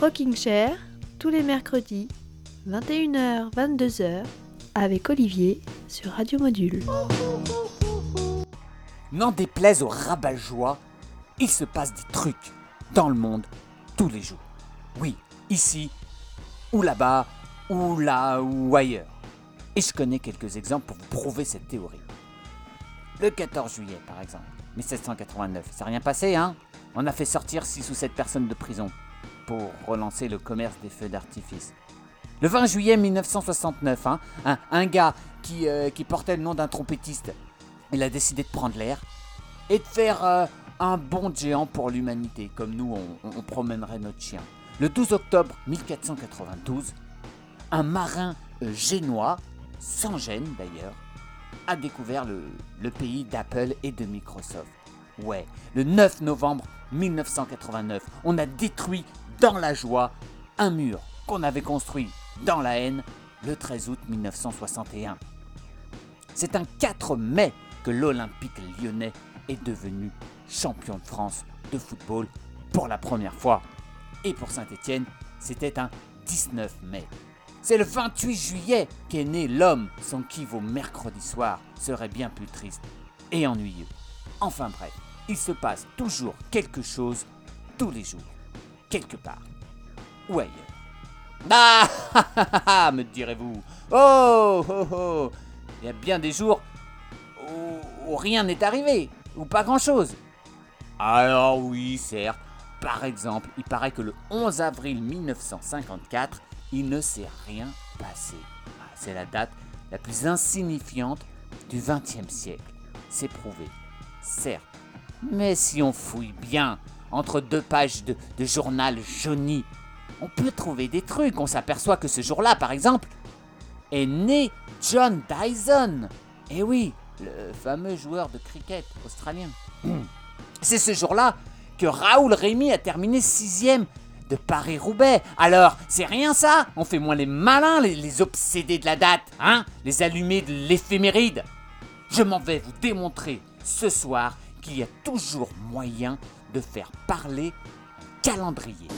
Rocking Chair, tous les mercredis, 21h, 22h, avec Olivier sur Radio Module. N'en déplaise aux rabat-joie, il se passe des trucs dans le monde tous les jours. Oui, ici, ou là-bas, ou là, ou ailleurs. Et je connais quelques exemples pour vous prouver cette théorie. Le 14 juillet, par exemple, 1789, ça n'a rien passé, hein? On a fait sortir 6 ou 7 personnes de prison pour relancer le commerce des feux d'artifice. Le 20 juillet 1969, hein, un, gars qui, euh, qui portait le nom d'un trompettiste, il a décidé de prendre l'air et de faire euh, un bond géant pour l'humanité, comme nous on, promènerait notre chien. Le 12 octobre 1492, un marin euh, génois, sans gêne d'ailleurs, a découvert le pays d'Apple et de Microsoft. Ouais, le 9 novembre 1989, on a détruit dans la joie un mur qu'on avait construit dans la haine le 13 août 1961. C'est un 4 mai que l'Olympique lyonnais est devenu champion de France de football pour la première fois. Et pour Saint-Étienne, c'était un 19 mai. C'est le 28 juillet qu'est né l'homme sans qui vos mercredis soirs seraient bien plus tristes et ennuyeux. Enfin bref, il se passe toujours quelque chose tous les jours, quelque part ou ailleurs. Ah, me direz-vous. Oh, oh, oh. Il y a bien des jours où, où rien n'est arrivé, ou pas grand-chose. Alors oui, certes. Par exemple, il paraît que le 11 avril 1954, il ne s'est rien passé. Ah, C'est la date la plus insignifiante du XXe siècle. C'est prouvé. Certes. Mais si on fouille bien, entre deux pages de, journal jauni, on peut trouver des trucs. On s'aperçoit que ce jour-là, par exemple, est né John Dyson. Eh oui, le fameux joueur de cricket australien. C'est ce jour-là que Raoul Rémy a terminé sixième de Paris-Roubaix. Alors, c'est rien ça? On fait moins les malins, les, les obsédés de la date, hein? Les allumés de l'éphéméride. Je m'en vais vous démontrer ce soir qu'il y a toujours moyen de faire parler calendrier.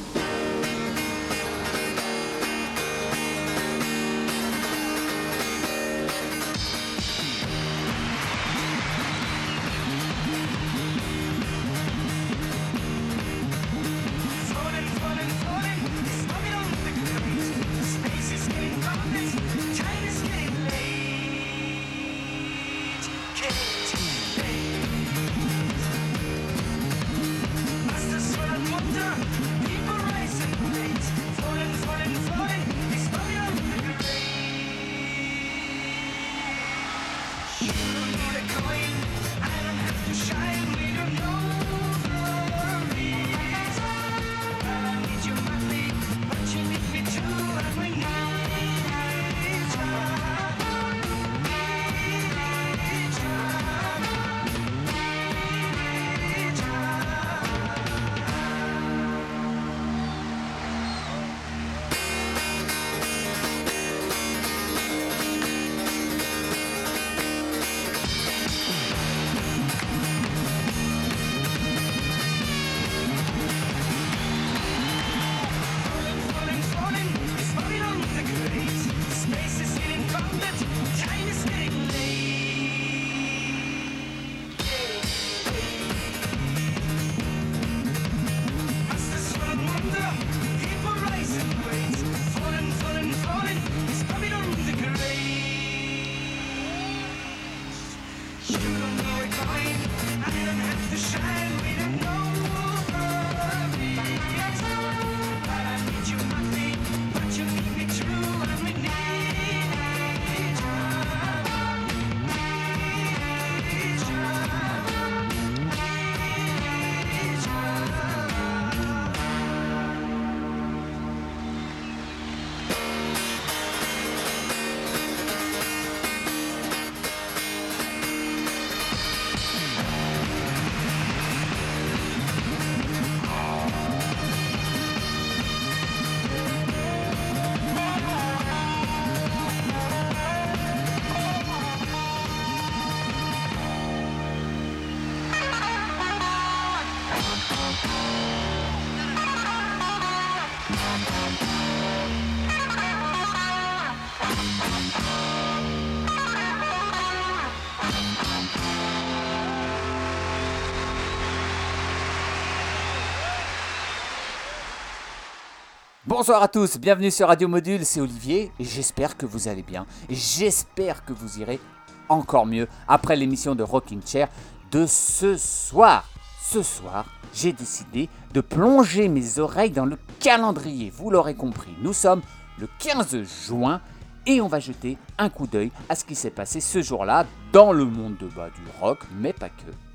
Bonsoir à tous, bienvenue sur Radio Module, c'est Olivier j'espère que vous allez bien j'espère que vous irez encore mieux après l'émission de Rocking Chair de ce soir. Ce soir, j'ai décidé de plonger mes oreilles dans le calendrier, vous l'aurez compris, nous sommes le 15 juin et on va jeter un coup d'œil à ce qui s'est passé ce jour-là dans le monde de bas du rock, mais pas que.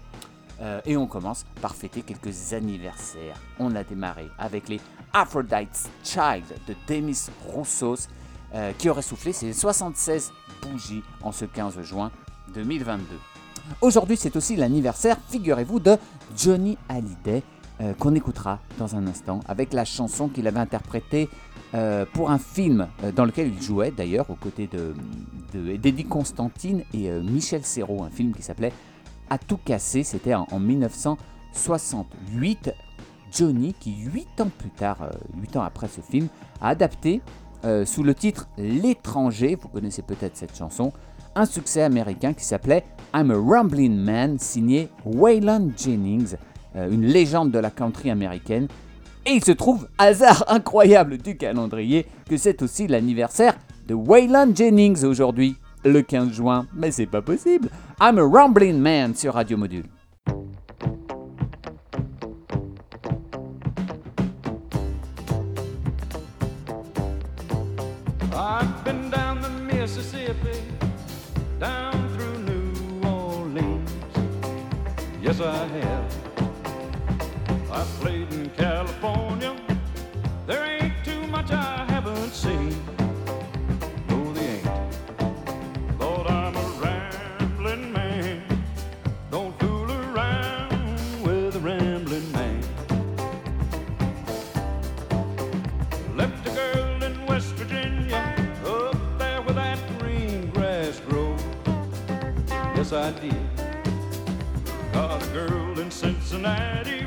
Euh, et on commence par fêter quelques anniversaires. On a démarré avec les Aphrodite's Child de Demis Roussos, euh, qui aurait soufflé ses 76 bougies en ce 15 juin 2022. Aujourd'hui, c'est aussi l'anniversaire, figurez-vous, de Johnny Hallyday, euh, qu'on écoutera dans un instant, avec la chanson qu'il avait interprétée pour un film dans lequel il jouait d'ailleurs aux côtés d'Eddie de, Constantine et Michel Serrault, un film qui s'appelait à tout casser. C'était en, 1968. Johnny, qui 8 ans plus tard, 8 euh, ans après ce film, a adapté euh, sous le titre L'étranger, vous connaissez peut-être cette chanson, un succès américain qui s'appelait I'm a Rumbling Man, signé Waylon Jennings, euh, une légende de la country américaine. Et il se trouve, hasard incroyable du calendrier, que c'est aussi l'anniversaire de Waylon Jennings aujourd'hui le 15 juin, mais c'est pas possible. I'm a Rumbling Man sur Radio Module. I've been down the Mississippi, down through New Orleans. Yes, I have. I've played in California. I did. Got a girl in Cincinnati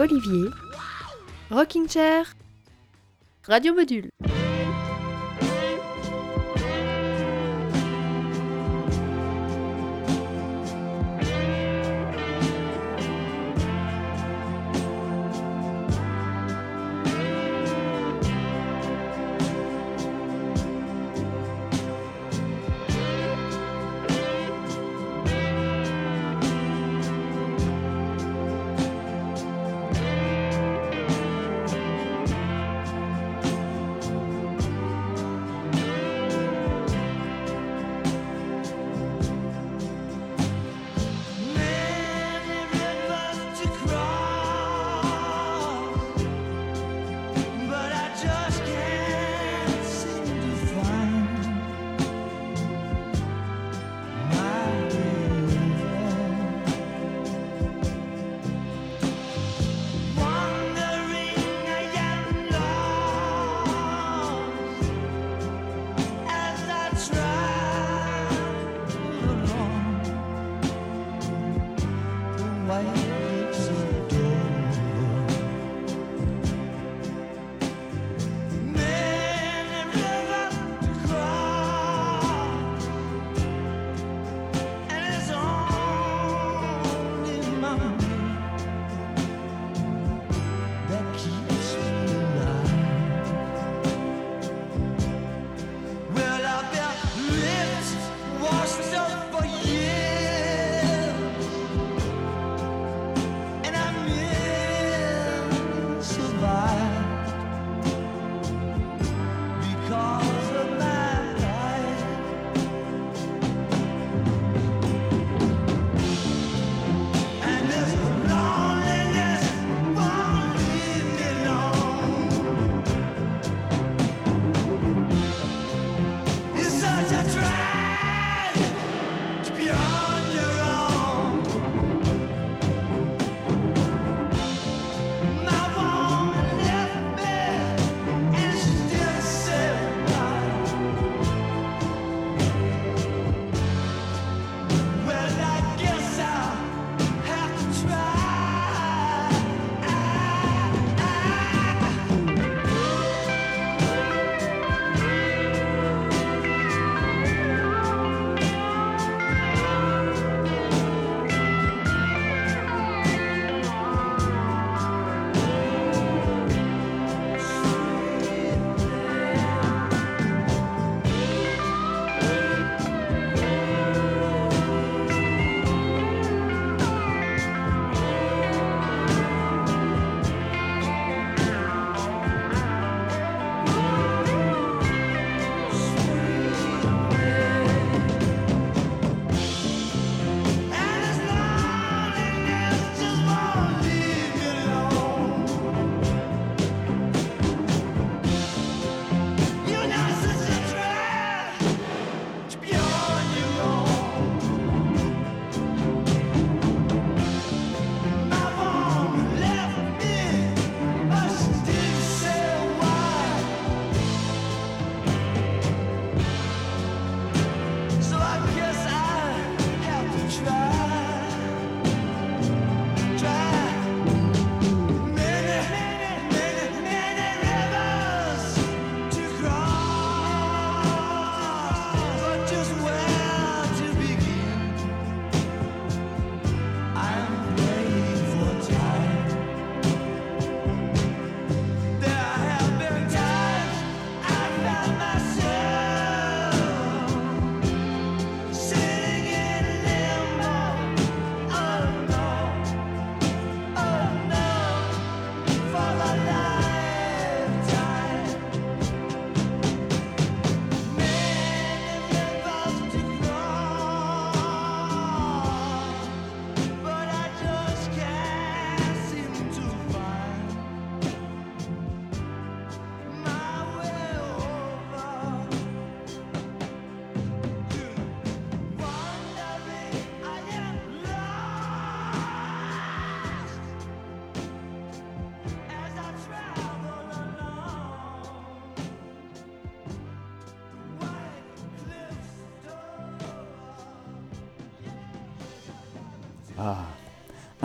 Olivier, Rocking Chair, Radio Module.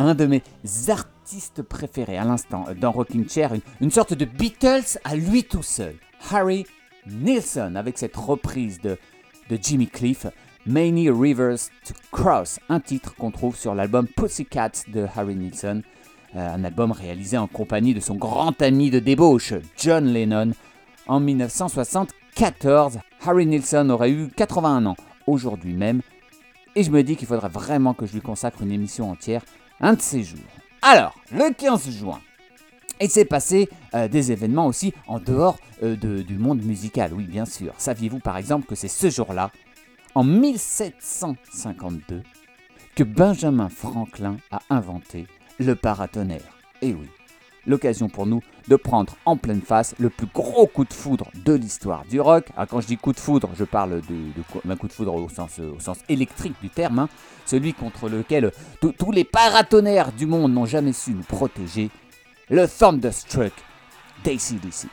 Un de mes artistes préférés à l'instant dans Rocking Chair, une, sorte de Beatles à lui tout seul, Harry Nilsson, avec cette reprise de, de Jimmy Cliff, Many Rivers to Cross, un titre qu'on trouve sur l'album Pussycats de Harry Nilsson, euh, un album réalisé en compagnie de son grand ami de débauche, John Lennon, en 1974. Harry Nilsson aurait eu 81 ans aujourd'hui même, et je me dis qu'il faudrait vraiment que je lui consacre une émission entière un de ces jours. Alors, le 15 juin, il s'est passé euh, des événements aussi en dehors euh, du monde musical, oui bien sûr. Saviez-vous par exemple que c'est ce jour-là, en 1752, que Benjamin Franklin a inventé le paratonnerre? Et oui, l'occasion pour nous de prendre en pleine face le plus gros coup de foudre de l'histoire du rock. Ah, quand je dis coup de foudre, je parle d'un coup de foudre au sens, sens électrique du terme, hein. celui contre lequel tous- tous les paratonnerres du monde n'ont jamais su nous protéger, le Thunderstruck d'ACDC.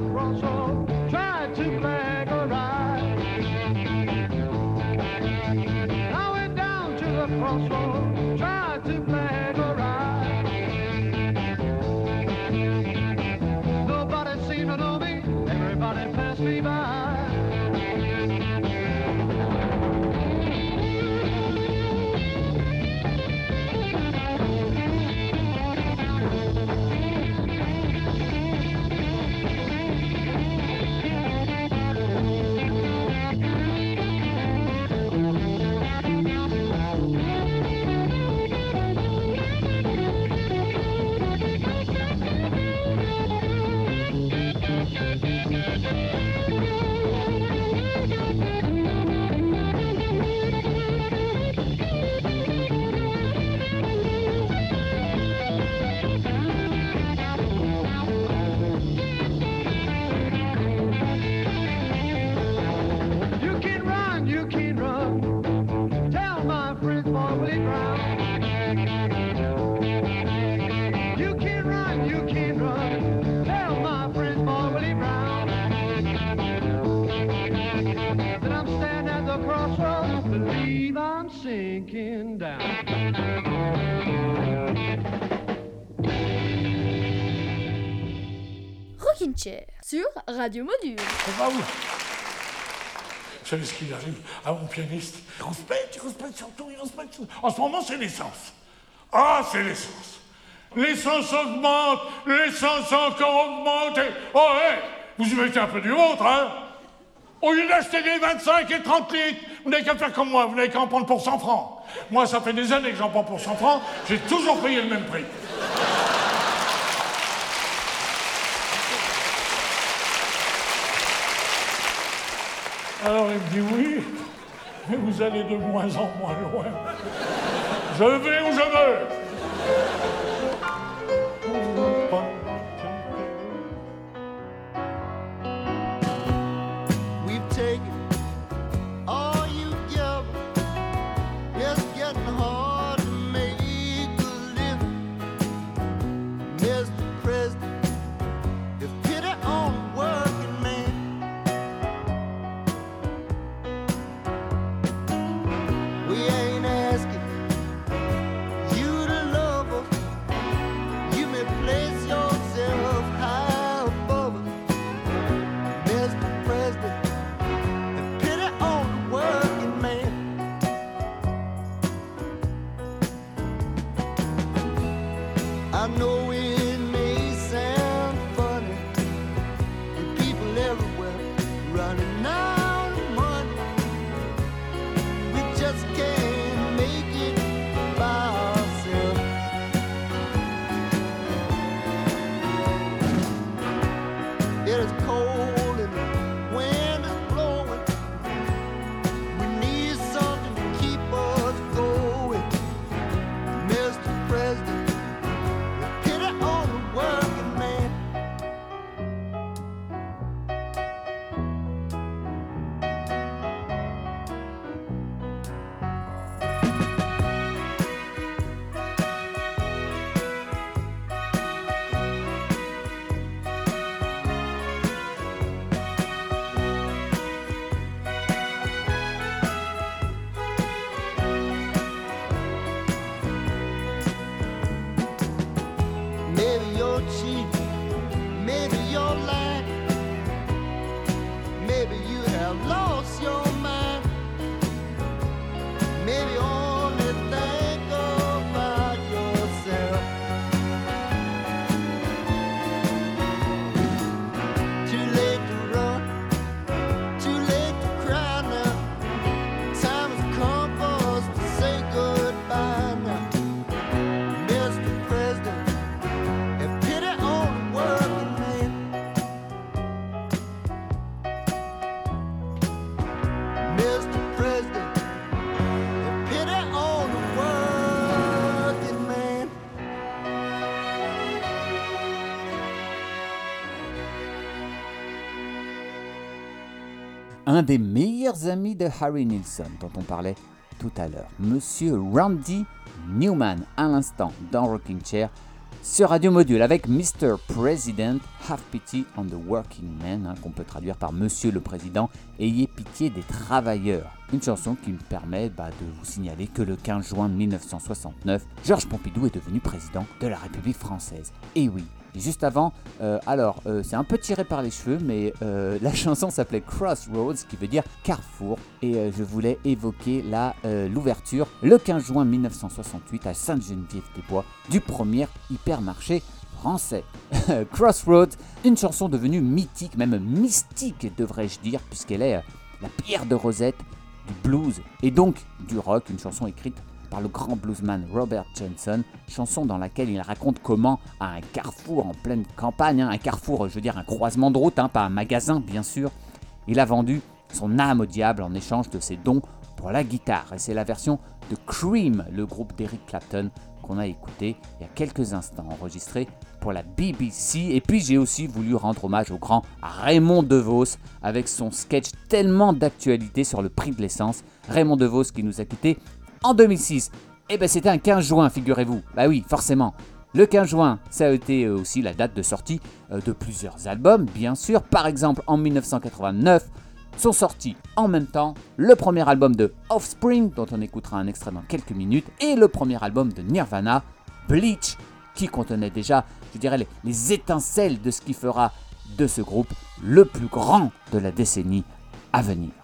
Down to Radio Module. Vous. Savez ce qu'il arrive? À mon pianiste Il rouspète, il rouspète surtout, il rouspète surtout. En ce moment, c'est l'essence. Ah, c'est l'essence. L'essence augmente, l'essence encore augmente. Oh, hé, vous y mettez un peu du vôtre, hein? Au lieu d'acheter des 25 et 30 litres, vous n'avez qu'à faire comme moi, vous n'avez qu'à en prendre pour 100 francs. Moi, ça fait des années que j'en prends pour 100 francs, j'ai toujours payé le même prix. Alors il me dit oui, mais vous allez de moins en moins loin. Je vais où je veux. Un des meilleurs amis de Harry Nilsson dont on parlait tout à l'heure, Monsieur Randy Newman, à l'instant dans Rocking Chair sur Radio Module avec Mr. President, Have Pity on the Working Man, hein, qu'on peut traduire par Monsieur le Président, Ayez pitié des travailleurs. Une chanson qui me permet bah, de vous signaler que le 15 juin 1969, Georges Pompidou est devenu président de la République française. Et oui, juste avant, euh, alors euh, c'est un peu tiré par les cheveux, mais euh, la chanson s'appelait Crossroads, qui veut dire carrefour, et je voulais évoquer la, l'ouverture le 15 juin 1968 à Sainte-Geneviève-des-Bois du premier hypermarché français. Crossroads, une chanson devenue mythique, même mystique devrais-je dire, puisqu'elle est la pierre de Rosette du blues et donc du rock, une chanson écrite par le grand bluesman Robert Johnson, chanson dans laquelle il raconte comment, à un carrefour en pleine campagne, hein, un carrefour, je veux dire un croisement de route, hein, pas un magasin bien sûr, il a vendu son âme au diable en échange de ses dons pour la guitare. Et c'est la version de Cream, le groupe d'Eric Clapton, qu'on a écouté il y a quelques instants, enregistré pour la BBC. Et puis j'ai aussi voulu rendre hommage au grand Raymond DeVos avec son sketch tellement d'actualité sur le prix de l'essence. Raymond DeVos qui nous a quittés en 2006. Et ben c'était un 15 juin, figurez-vous. Bah oui, forcément. Le 15 juin, ça a été euh, aussi la date de sortie euh, de plusieurs albums, bien sûr. Par exemple, en 1989, sont sortis en même temps le premier album de Offspring, dont on écoutera un extrait dans quelques minutes, et le premier album de Nirvana, Bleach, qui contenait déjà, je dirais, les étincelles de ce qui fera de ce groupe le plus grand de la décennie à venir.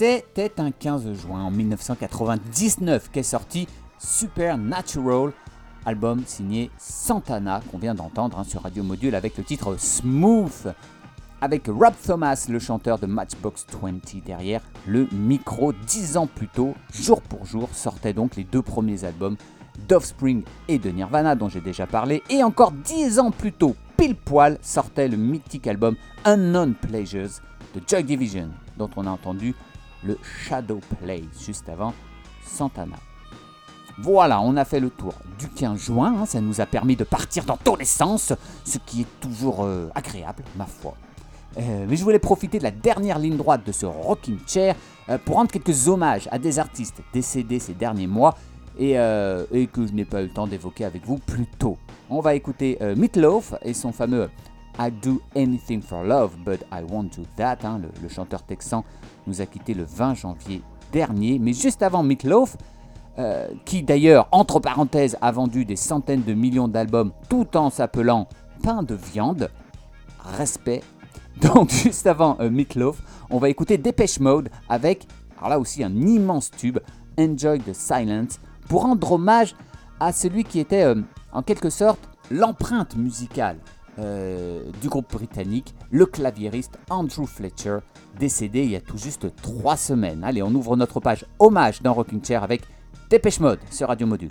C'était un 15 juin en 1999 qu'est sorti Supernatural, album signé Santana qu'on vient d'entendre hein, sur Radio Module avec le titre Smooth. Avec Rob Thomas, le chanteur de Matchbox 20 derrière le micro. Dix ans plus tôt, jour pour jour, sortaient donc les deux premiers albums d'Offspring et de Nirvana dont j'ai déjà parlé. Et encore dix ans plus tôt, pile poil, sortait le mythique album Unknown Pleasures de Joy Division dont on a entendu le Shadow Play juste avant Santana. Voilà, on a fait le tour du 15 juin, hein, ça nous a permis de partir dans tous les sens, ce qui est toujours euh, agréable, ma foi. Euh, mais je voulais profiter de la dernière ligne droite de ce rocking chair euh, pour rendre quelques hommages à des artistes décédés ces derniers mois et, que je n'ai pas eu le temps d'évoquer avec vous plus tôt. On va écouter Meatloaf et son fameux I do anything for love, but I won't do that. hein. le chanteur texan nous a quitté le 20 janvier dernier. Mais juste avant Meatloaf, euh, qui d'ailleurs, entre parenthèses, a vendu des centaines de millions d'albums tout en s'appelant Pain de viande, respect. Donc juste avant euh, Meatloaf, on va écouter Dépêche Mode avec, alors là aussi un immense tube, Enjoy the Silence, pour rendre hommage à celui qui était euh, en quelque sorte l'empreinte musicale euh, du groupe britannique, le claviériste Andrew Fletcher, décédé il y a tout juste trois semaines. Allez, on ouvre notre page hommage dans Rocking Chair avec Dépêche Mode sur Radio Module.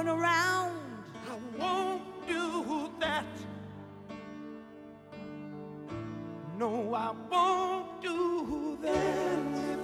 screwing around. I won't do that. No, I won't do that.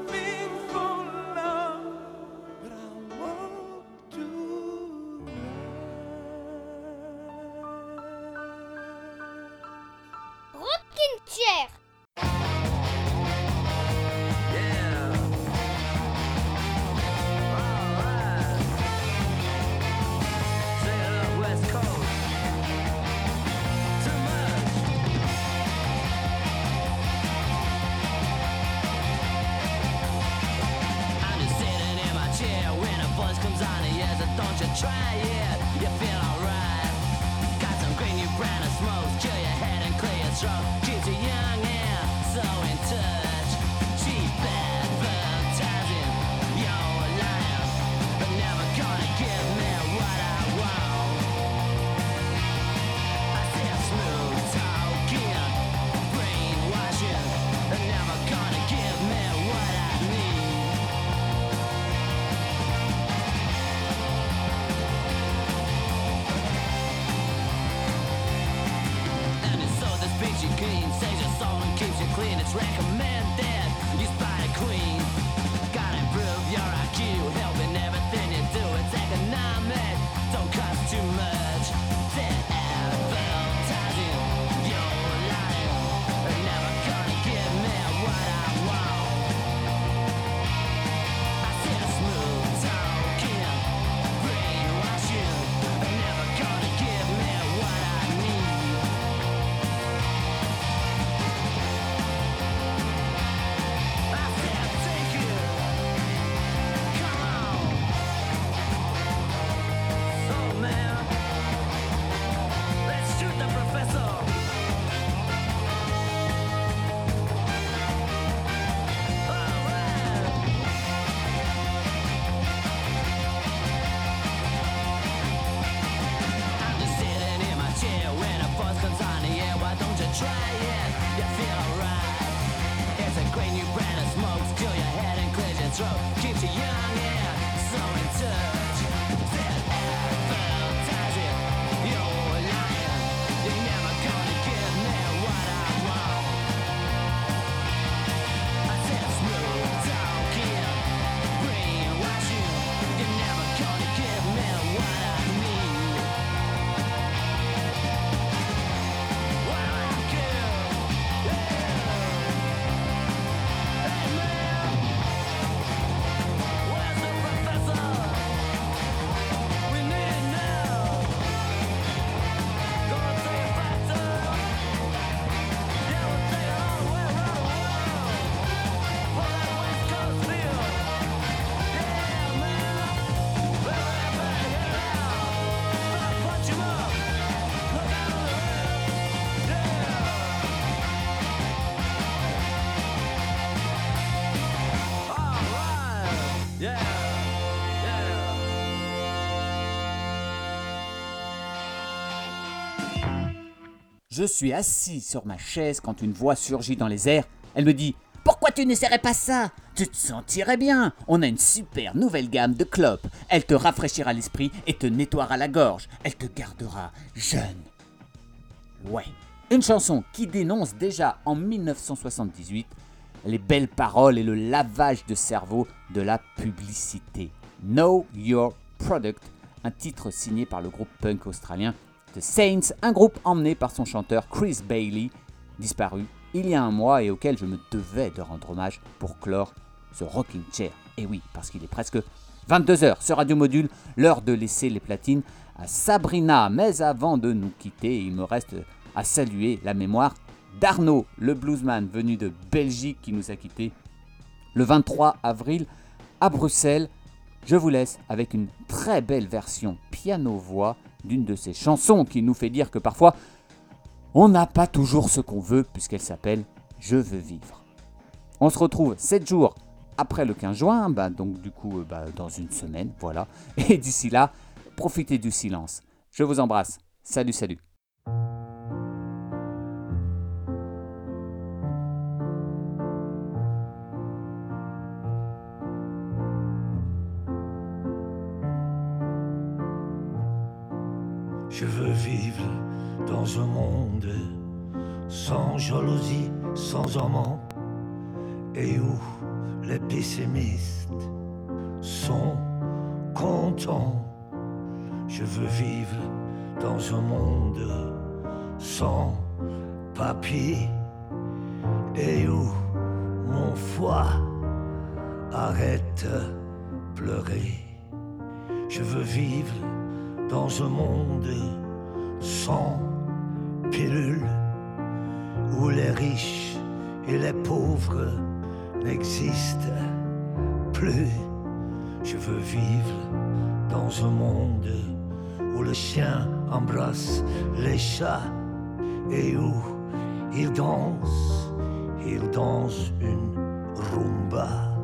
Je suis assis sur ma chaise quand une voix surgit dans les airs. Elle me dit Pourquoi tu n'essaierais pas ça? Tu te sentirais bien. On a une super nouvelle gamme de clopes. Elle te rafraîchira l'esprit et te nettoiera la gorge. Elle te gardera jeune. Ouais. Une chanson qui dénonce déjà en 1978 les belles paroles et le lavage de cerveau de la publicité. Know Your Product, un titre signé par le groupe punk australien Saints, un groupe emmené par son chanteur Chris Bailey, disparu il y a un mois et auquel je me devais de rendre hommage pour clore ce rocking chair. Et oui, parce qu'il est presque 22h sur Radio Module, l'heure de laisser les platines à Sabrina. Mais avant de nous quitter, il me reste à saluer la mémoire d'Arnaud, le bluesman venu de Belgique qui nous a quittés le 23 avril à Bruxelles. Je vous laisse avec une très belle version piano-voix d'une de ces chansons qui nous fait dire que parfois on n'a pas toujours ce qu'on veut puisqu'elle s'appelle Je veux vivre. On se retrouve 7 jours après le 15 juin, bah, donc du coup euh, bah, dans une semaine, voilà. Et d'ici là, profitez du silence. Je vous embrasse. Salut, salut. Sans jalousie, sans amant, et où les pessimistes sont contents. Je veux vivre dans un monde sans papier, et où mon foie arrête pleurer. Je veux vivre dans un monde sans pilule, où les riches et les pauvres n'existent plus. Je veux vivre dans un monde où le chien embrasse les chats et où ils dansent, ils dansent une rumba.